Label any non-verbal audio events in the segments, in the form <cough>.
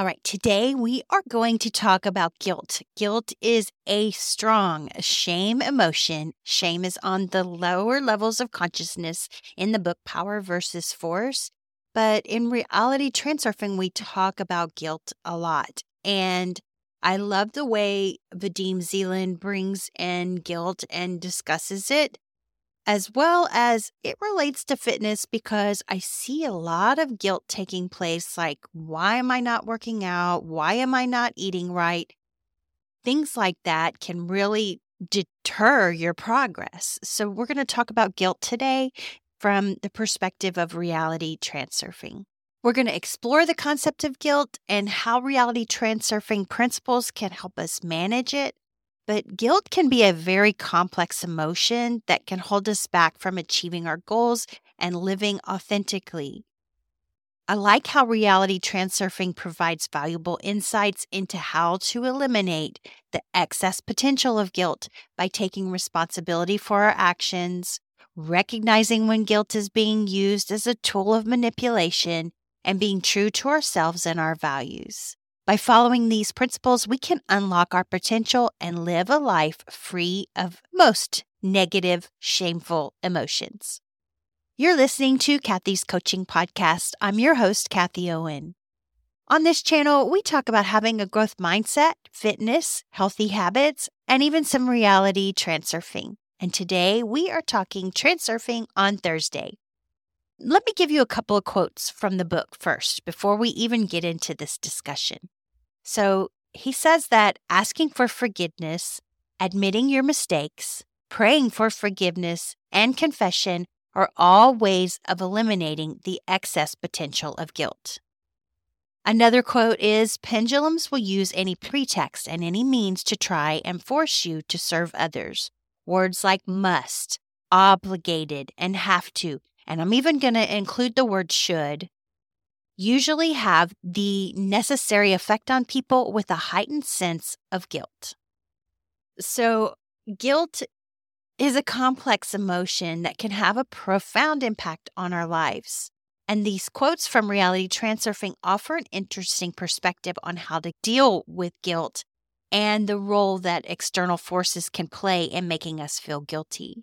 All right, today we are going to talk about guilt. Guilt is a strong shame emotion. Shame is on the lower levels of consciousness in the book Power versus Force. But in reality transurfing, we talk about guilt a lot. And I love the way Vadim Zeland brings in guilt and discusses it as well as it relates to fitness because I see a lot of guilt taking place like, why am I not working out? Why am I not eating right? Things like that can really deter your progress. So, we're going to talk about guilt today from the perspective of reality transurfing. We're going to explore the concept of guilt and how reality transurfing principles can help us manage it but guilt can be a very complex emotion that can hold us back from achieving our goals and living authentically. I like how reality transurfing provides valuable insights into how to eliminate the excess potential of guilt by taking responsibility for our actions, recognizing when guilt is being used as a tool of manipulation, and being true to ourselves and our values. By following these principles, we can unlock our potential and live a life free of most negative, shameful emotions. You're listening to Kathie's Coaching Podcast. I'm your host, Kathie Owen. On this channel, we talk about having a growth mindset, fitness, healthy habits, and even some reality transurfing. And today we are talking transurfing on Thursday. Let me give you a couple of quotes from the book first before we even get into this discussion. So he says that asking for forgiveness, admitting your mistakes, praying for forgiveness, and confession are all ways of eliminating the excess potential of guilt. Another quote is Pendulums will use any pretext and any means to try and force you to serve others. Words like must, obligated, and have to, and I'm even going to include the word should, usually have the necessary effect on people with a heightened sense of guilt. So, guilt is a complex emotion that can have a profound impact on our lives. And these quotes from Reality Transurfing offer an interesting perspective on how to deal with guilt and the role that external forces can play in making us feel guilty.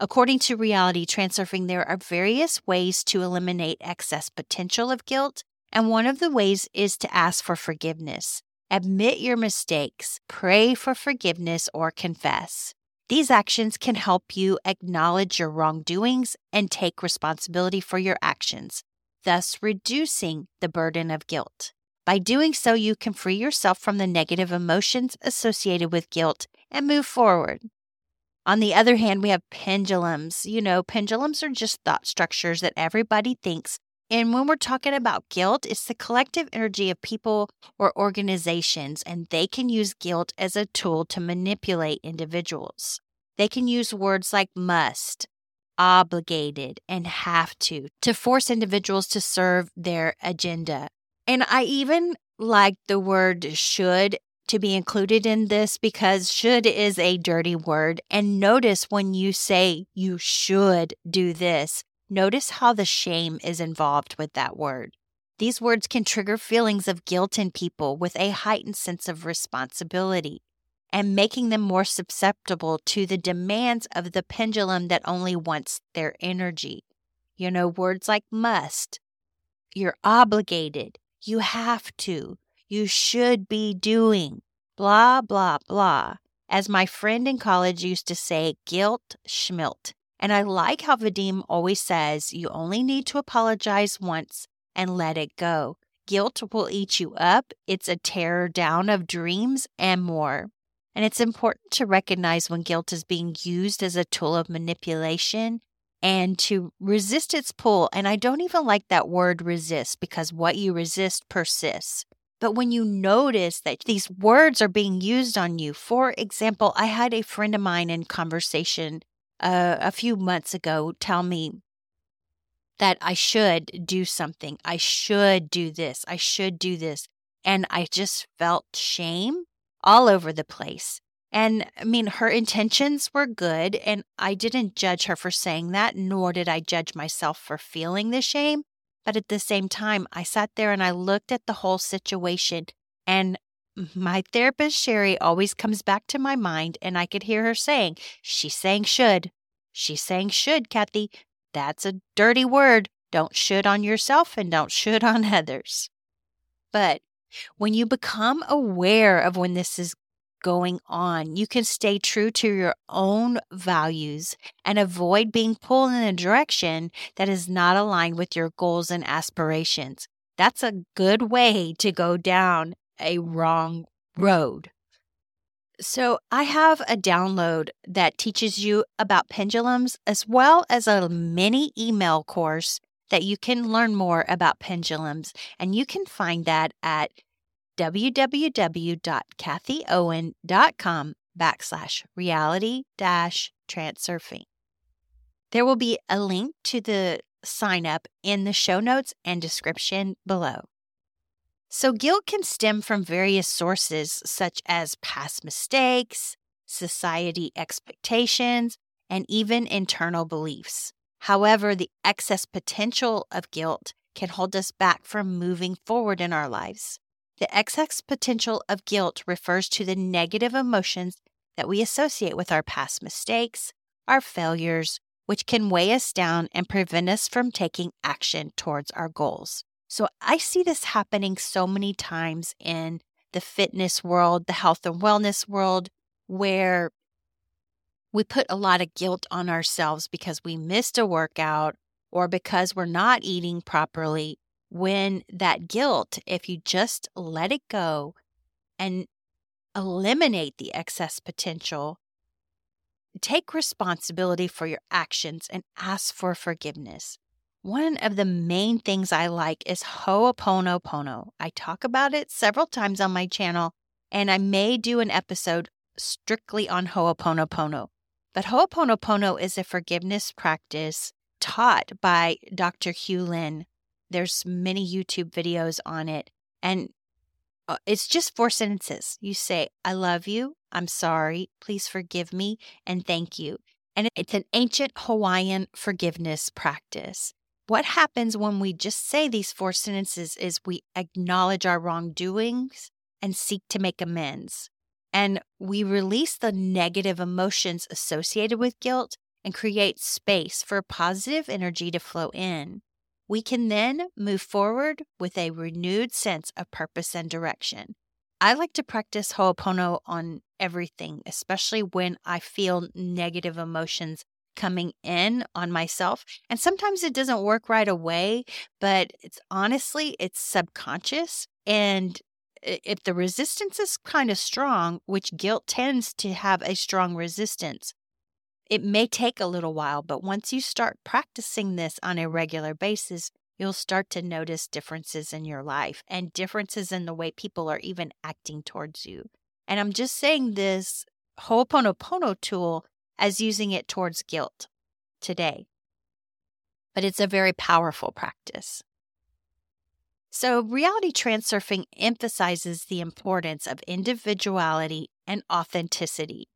According to reality transurfing, there are various ways to eliminate excess potential of guilt, and one of the ways is to ask for forgiveness. Admit your mistakes, pray for forgiveness, or confess. These actions can help you acknowledge your wrongdoings and take responsibility for your actions, thus reducing the burden of guilt. By doing so, you can free yourself from the negative emotions associated with guilt and move forward. On the other hand, we have pendulums. You know, pendulums are just thought structures that everybody thinks. And when we're talking about guilt, it's the collective energy of people or organizations, and they can use guilt as a tool to manipulate individuals. They can use words like must, obligated, and have to to force individuals to serve their agenda. And I even like the word should to be included in this because should is a dirty word. And notice when you say you should do this, notice how the shame is involved with that word. These words can trigger feelings of guilt in people with a heightened sense of responsibility and making them more susceptible to the demands of the pendulum that only wants their energy. You know, words like must, you're obligated, you have to, you should be doing. Blah, blah, blah. As my friend in college used to say, guilt schmilt. And I like how Vadim always says, you only need to apologize once and let it go. Guilt will eat you up. It's a tear down of dreams and more. And it's important to recognize when guilt is being used as a tool of manipulation and to resist its pull. And I don't even like that word resist because what you resist persists. But when you notice that these words are being used on you, for example, I had a friend of mine in conversation uh, a few months ago tell me that I should do something. I should do this. I should do this. And I just felt shame all over the place. And I mean, her intentions were good, and I didn't judge her for saying that, nor did I judge myself for feeling the shame. But at the same time, I sat there and I looked at the whole situation. And my therapist, Sherry, always comes back to my mind. And I could hear her saying, She's saying should. She's saying should, Kathie. That's a dirty word. Don't should on yourself and don't should <laughs> on others. But when you become aware of when this is going on, you can stay true to your own values and avoid being pulled in a direction that is not aligned with your goals and aspirations. That's a good way to go down a wrong road. So, I have a download that teaches you about pendulums as well as a mini email course that you can learn more about pendulums. And you can find that at www.kathieowen.com backslash reality dash transurfing. There will be a link to the sign up in the show notes and description below. So, guilt can stem from various sources such as past mistakes, society expectations, and even internal beliefs. However, the excess potential of guilt can hold us back from moving forward in our lives. The excess potential of guilt refers to the negative emotions that we associate with our past mistakes, our failures, which can weigh us down and prevent us from taking action towards our goals. So I see this happening so many times in the fitness world, the health and wellness world, where we put a lot of guilt on ourselves because we missed a workout or because we're not eating properly when that guilt, if you just let it go and eliminate the excess potential, take responsibility for your actions and ask for forgiveness. One of the main things I like is Ho'oponopono. I talk about it several times on my channel, and I may do an episode strictly on Ho'oponopono. But Ho'oponopono is a forgiveness practice taught by Dr. Hew Len, there's many YouTube videos on it. And uh, it's just four sentences. You say, I love you. I'm sorry. Please forgive me. And thank you. And it's an ancient Hawaiian forgiveness practice. What happens when we just say these four sentences is we acknowledge our wrongdoings and seek to make amends. And we release the negative emotions associated with guilt and create space for positive energy to flow in we can then move forward with a renewed sense of purpose and direction. I like to practice Ho'opono on everything, especially when I feel negative emotions coming in on myself. And sometimes it doesn't work right away, but it's honestly, it's subconscious. And if the resistance is kind of strong, which guilt tends to have a strong resistance, it may take a little while, but once you start practicing this on a regular basis, you'll start to notice differences in your life and differences in the way people are even acting towards you. And I'm just saying this Ho'oponopono tool as using it towards guilt today. But it's a very powerful practice. So, reality transurfing emphasizes the importance of individuality and authenticity.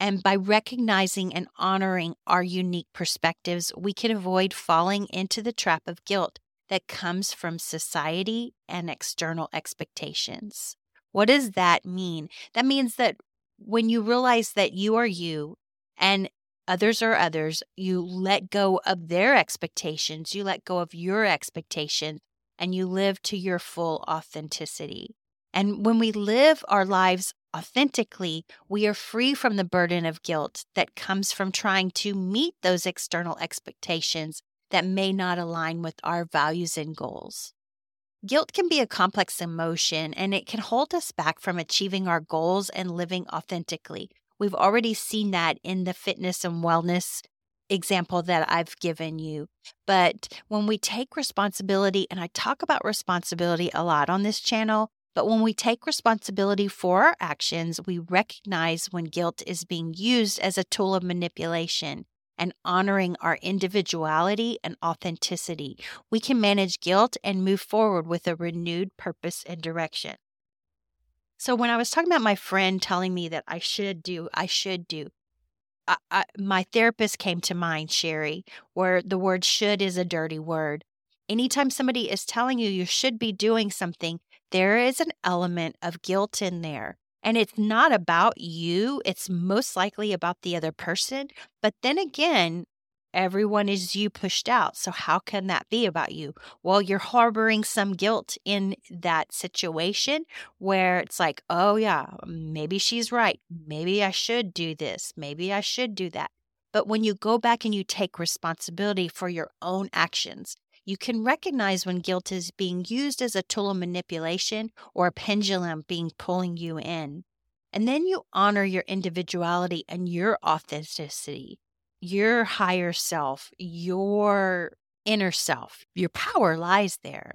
And by recognizing and honoring our unique perspectives, we can avoid falling into the trap of guilt that comes from society and external expectations. What does that mean? That means that when you realize that you are you and others are others, you let go of their expectations, you let go of your expectations, and you live to your full authenticity. And when we live our lives authentically, we are free from the burden of guilt that comes from trying to meet those external expectations that may not align with our values and goals. Guilt can be a complex emotion and it can hold us back from achieving our goals and living authentically. We've already seen that in the fitness and wellness example that I've given you. But when we take responsibility, and I talk about responsibility a lot on this channel, but when we take responsibility for our actions, we recognize when guilt is being used as a tool of manipulation and honoring our individuality and authenticity. We can manage guilt and move forward with a renewed purpose and direction. So, when I was talking about my friend telling me that I should do, I should do, I, I, my therapist came to mind, Sherry, where the word should is a dirty word. Anytime somebody is telling you you should be doing something, there is an element of guilt in there. And it's not about you, it's most likely about the other person. But then again, everyone is you pushed out. So, how can that be about you? Well, you're harboring some guilt in that situation where it's like, oh, yeah, maybe she's right. Maybe I should do this. Maybe I should do that. But when you go back and you take responsibility for your own actions, you can recognize when guilt is being used as a tool of manipulation or a pendulum being pulling you in. And then you honor your individuality and your authenticity your higher self, your inner self, your power lies there.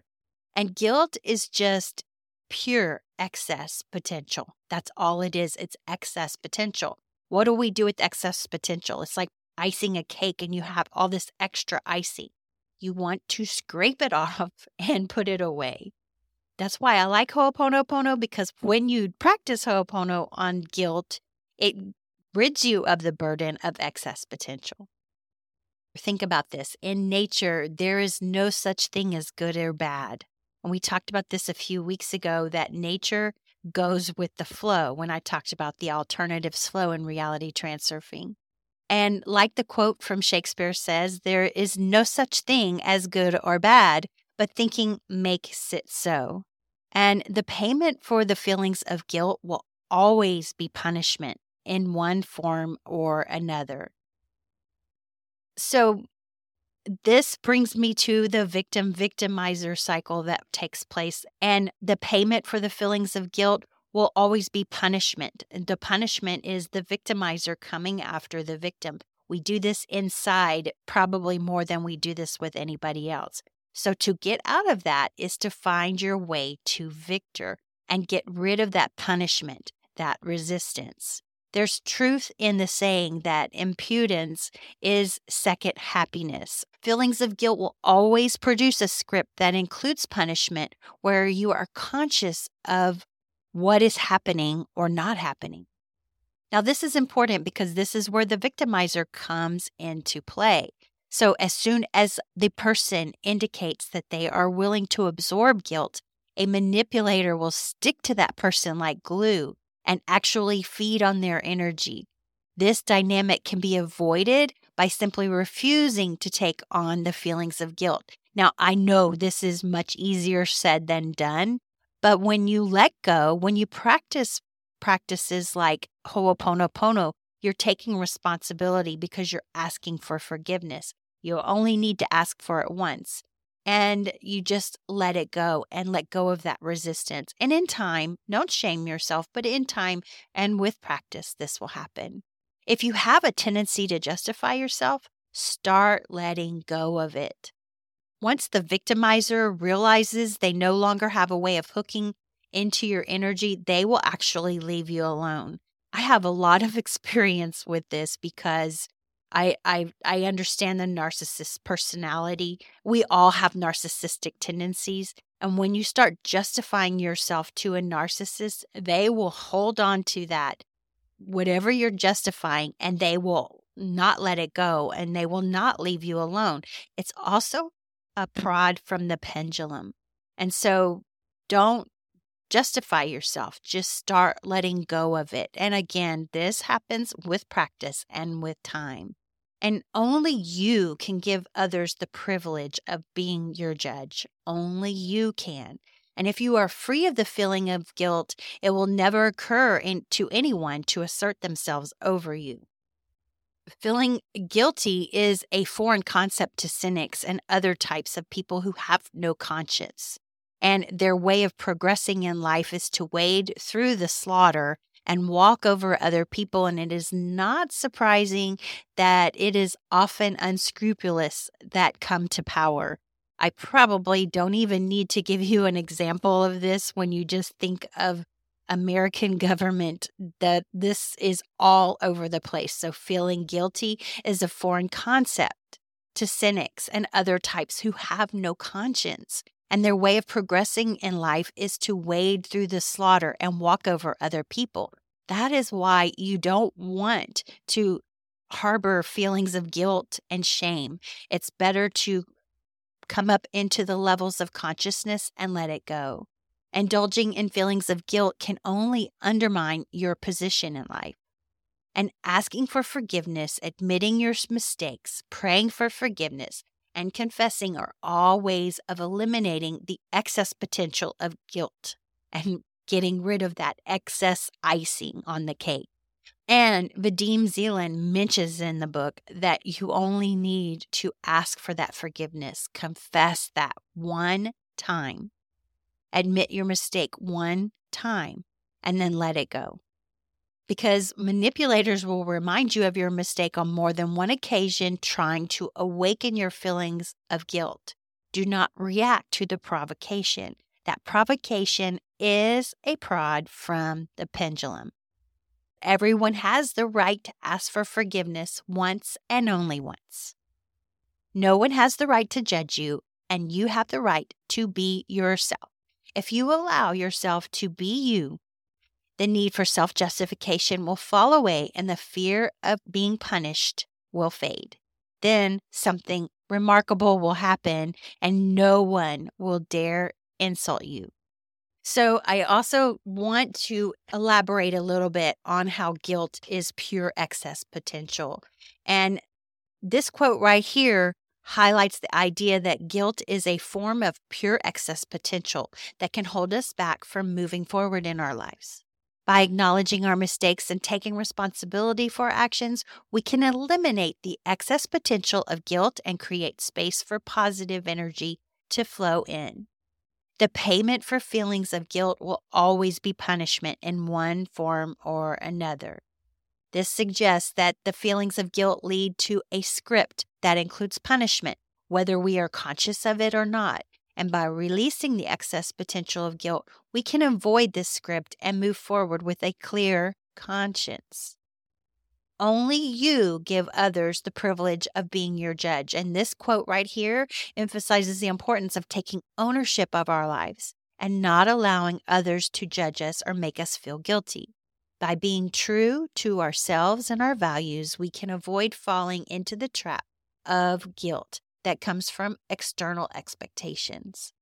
And guilt is just pure excess potential. That's all it is. It's excess potential. What do we do with excess potential? It's like icing a cake and you have all this extra icing. You want to scrape it <laughs> off and put it away. That's why I like Ho'oponopono because when you practice Ho'opono on guilt, it rids you of the burden of excess potential. Think about this. In nature, there is no such thing as good or bad. And we talked about this a few weeks ago that nature goes with the flow when I talked about the alternatives flow in reality transurfing. And like the quote from Shakespeare says, there is no such thing as good or bad, but thinking makes it so. And the payment for the feelings of guilt will always be punishment in one form or another. So, this brings me to the victim victimizer cycle that takes place, and the payment for the feelings of guilt will always be punishment. The punishment is the victimizer coming after the victim. We do this inside probably more than we do this with anybody else. So, to get out of that is to find your way to victor and get rid of that punishment, that resistance. There's truth in the saying that impudence is second happiness. Feelings of guilt will always produce a script that includes punishment where you are conscious of what is happening or not happening. Now, this is important because this is where the victimizer comes into play. So, as soon as the person indicates that they are willing to absorb guilt, a manipulator will stick to that person like glue and actually feed on their energy. This dynamic can be avoided by simply refusing to take on the feelings of guilt. Now, I know this is much easier said than done, but when you let go, when you practice practices like Ho'oponopono, you're taking responsibility because you're asking for forgiveness. You only need to ask for it once and you just let it go and let go of that resistance. And in time, don't shame yourself, but in time and with practice, this will happen. If you have a tendency to justify yourself, start letting go of it. Once the victimizer realizes they no longer have a way of hooking into your energy, they will actually leave you alone. I have a lot of <laughs> experience with this because I I I understand the narcissist personality. We all have narcissistic tendencies, and when you start justifying yourself to a narcissist, they will hold on to that whatever you're justifying and they will not let it go and they will not leave you alone. It's also a prod from the pendulum. And so don't justify yourself. Just start letting go of it. And again, this happens with practice and with time. And only you can give others the privilege of being your judge. Only you can. And if you are free of the feeling of guilt, it will never occur in, to anyone to assert themselves over you. Feeling guilty is a foreign concept to cynics and other types of people who have no conscience. And their way of progressing in life is to wade through the slaughter and walk over other people. And it is not surprising that it is often unscrupulous that come to power. I probably don't even need to give you an example of this when you just think of American government that this is all over the place. So feeling guilty is a foreign concept to cynics and other types who have no conscience. And their way of progressing in life is to wade through the slaughter and walk over other people. That is why you don't want to harbor feelings of guilt and shame. It's better to come up into the levels of consciousness and let it go. Indulging in feelings of guilt can only undermine your position in life. And asking for forgiveness, admitting your mistakes, praying for forgiveness, and confessing are all ways of eliminating the excess potential of guilt and getting rid of that excess icing on the cake. And Vadim Zeland mentions in the book that you only need to ask for that forgiveness, confess that one time, admit your mistake one time, and then let it go. Because manipulators will remind you of your mistake on more than one occasion, trying to awaken your feelings of guilt. Do not react to the provocation. That provocation is a prod from the pendulum. Everyone has the right to ask for forgiveness once and only once. No one has the right to judge you, and you have the right to be yourself. If you allow yourself to be you, the need for self justification will fall away and the fear of being punished will fade. Then something remarkable will happen, and no one will dare insult you. So, I also want to elaborate a little bit on how guilt is pure excess potential. And this quote right here highlights the idea that guilt is a form of pure excess potential that can hold us back from moving forward in our lives. By acknowledging our mistakes and taking responsibility for our actions, we can eliminate the excess potential of guilt and create space for positive energy to flow in. The payment for feelings of guilt will always be punishment in one form or another. This suggests that the feelings of guilt lead to a script that includes punishment, whether we are conscious of it or not. And by releasing the excess potential of guilt, we can avoid this script and move forward with a clear conscience. Only you give others the privilege of being your judge. And this quote right here emphasizes the importance of taking ownership of our lives and not allowing others to judge us or make us feel guilty. By being true to ourselves and our values, we can avoid falling into the trap of guilt that comes from external expectations.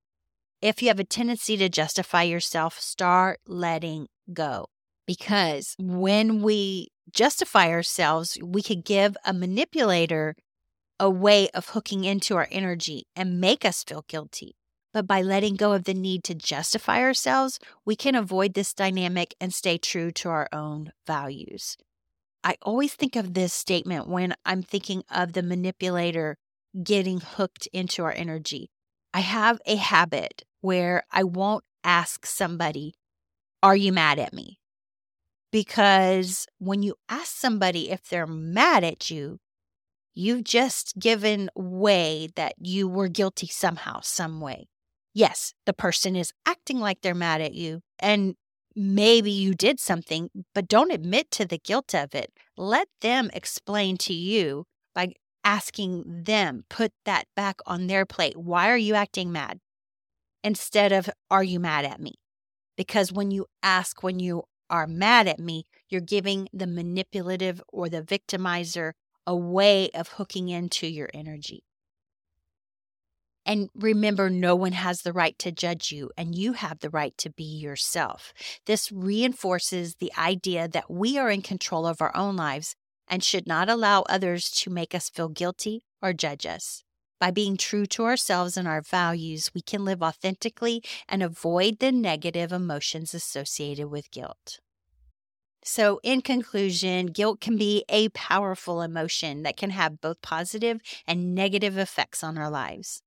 If you have a tendency to justify yourself, start letting go. Because when we justify ourselves, we could give a manipulator a way of hooking into our energy and make us feel guilty. But by letting go of the need to justify ourselves, we can avoid this dynamic and stay true to our own values. I always think of this statement when I'm thinking of the manipulator getting hooked into our energy. I have a habit where I won't ask somebody, Are you mad at me? because when you ask somebody if they're mad at you, you've just given way that you were guilty somehow, some way. Yes, the person is acting like they're mad at you, and maybe you did something, but don't admit to the guilt of it. Let them explain to you by asking them, put that back on their plate. Why are you acting mad? Instead of, are you mad at me? Because when you ask when you are mad at me, you're giving the manipulative or the victimizer a way of hooking into your energy. And remember, no one has the right to judge you, and you have the right to be yourself. This reinforces the idea that we are in control of our own lives and should not allow others to make us feel guilty or judge us. By being true to ourselves and our values, we can live authentically and avoid the negative emotions associated with guilt. So, in conclusion, guilt can be a powerful emotion that can have both positive and negative effects on our lives.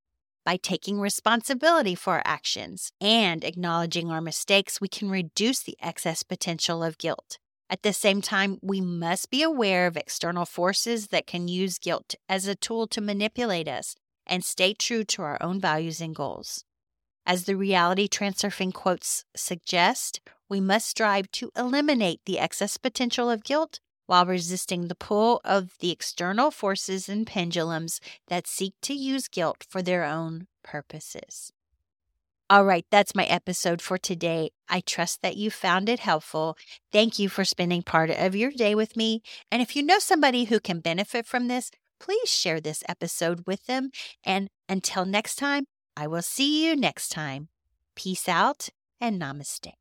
By taking responsibility for our actions and acknowledging our mistakes, we can reduce the excess potential of guilt. At the same time, we must be aware of external forces that can use guilt as a tool to manipulate us and stay true to our own values and goals. As the reality transurfing quotes suggest, we must strive to eliminate the excess potential of guilt while resisting the pull of the external forces and pendulums that seek to use guilt for their own purposes. All right, that's my episode for today. I trust that you found it helpful. Thank you for spending part of your day with me. And if you know somebody who can benefit from this, please share this episode with them and Until next time, I will see you next time. Peace out and namaste.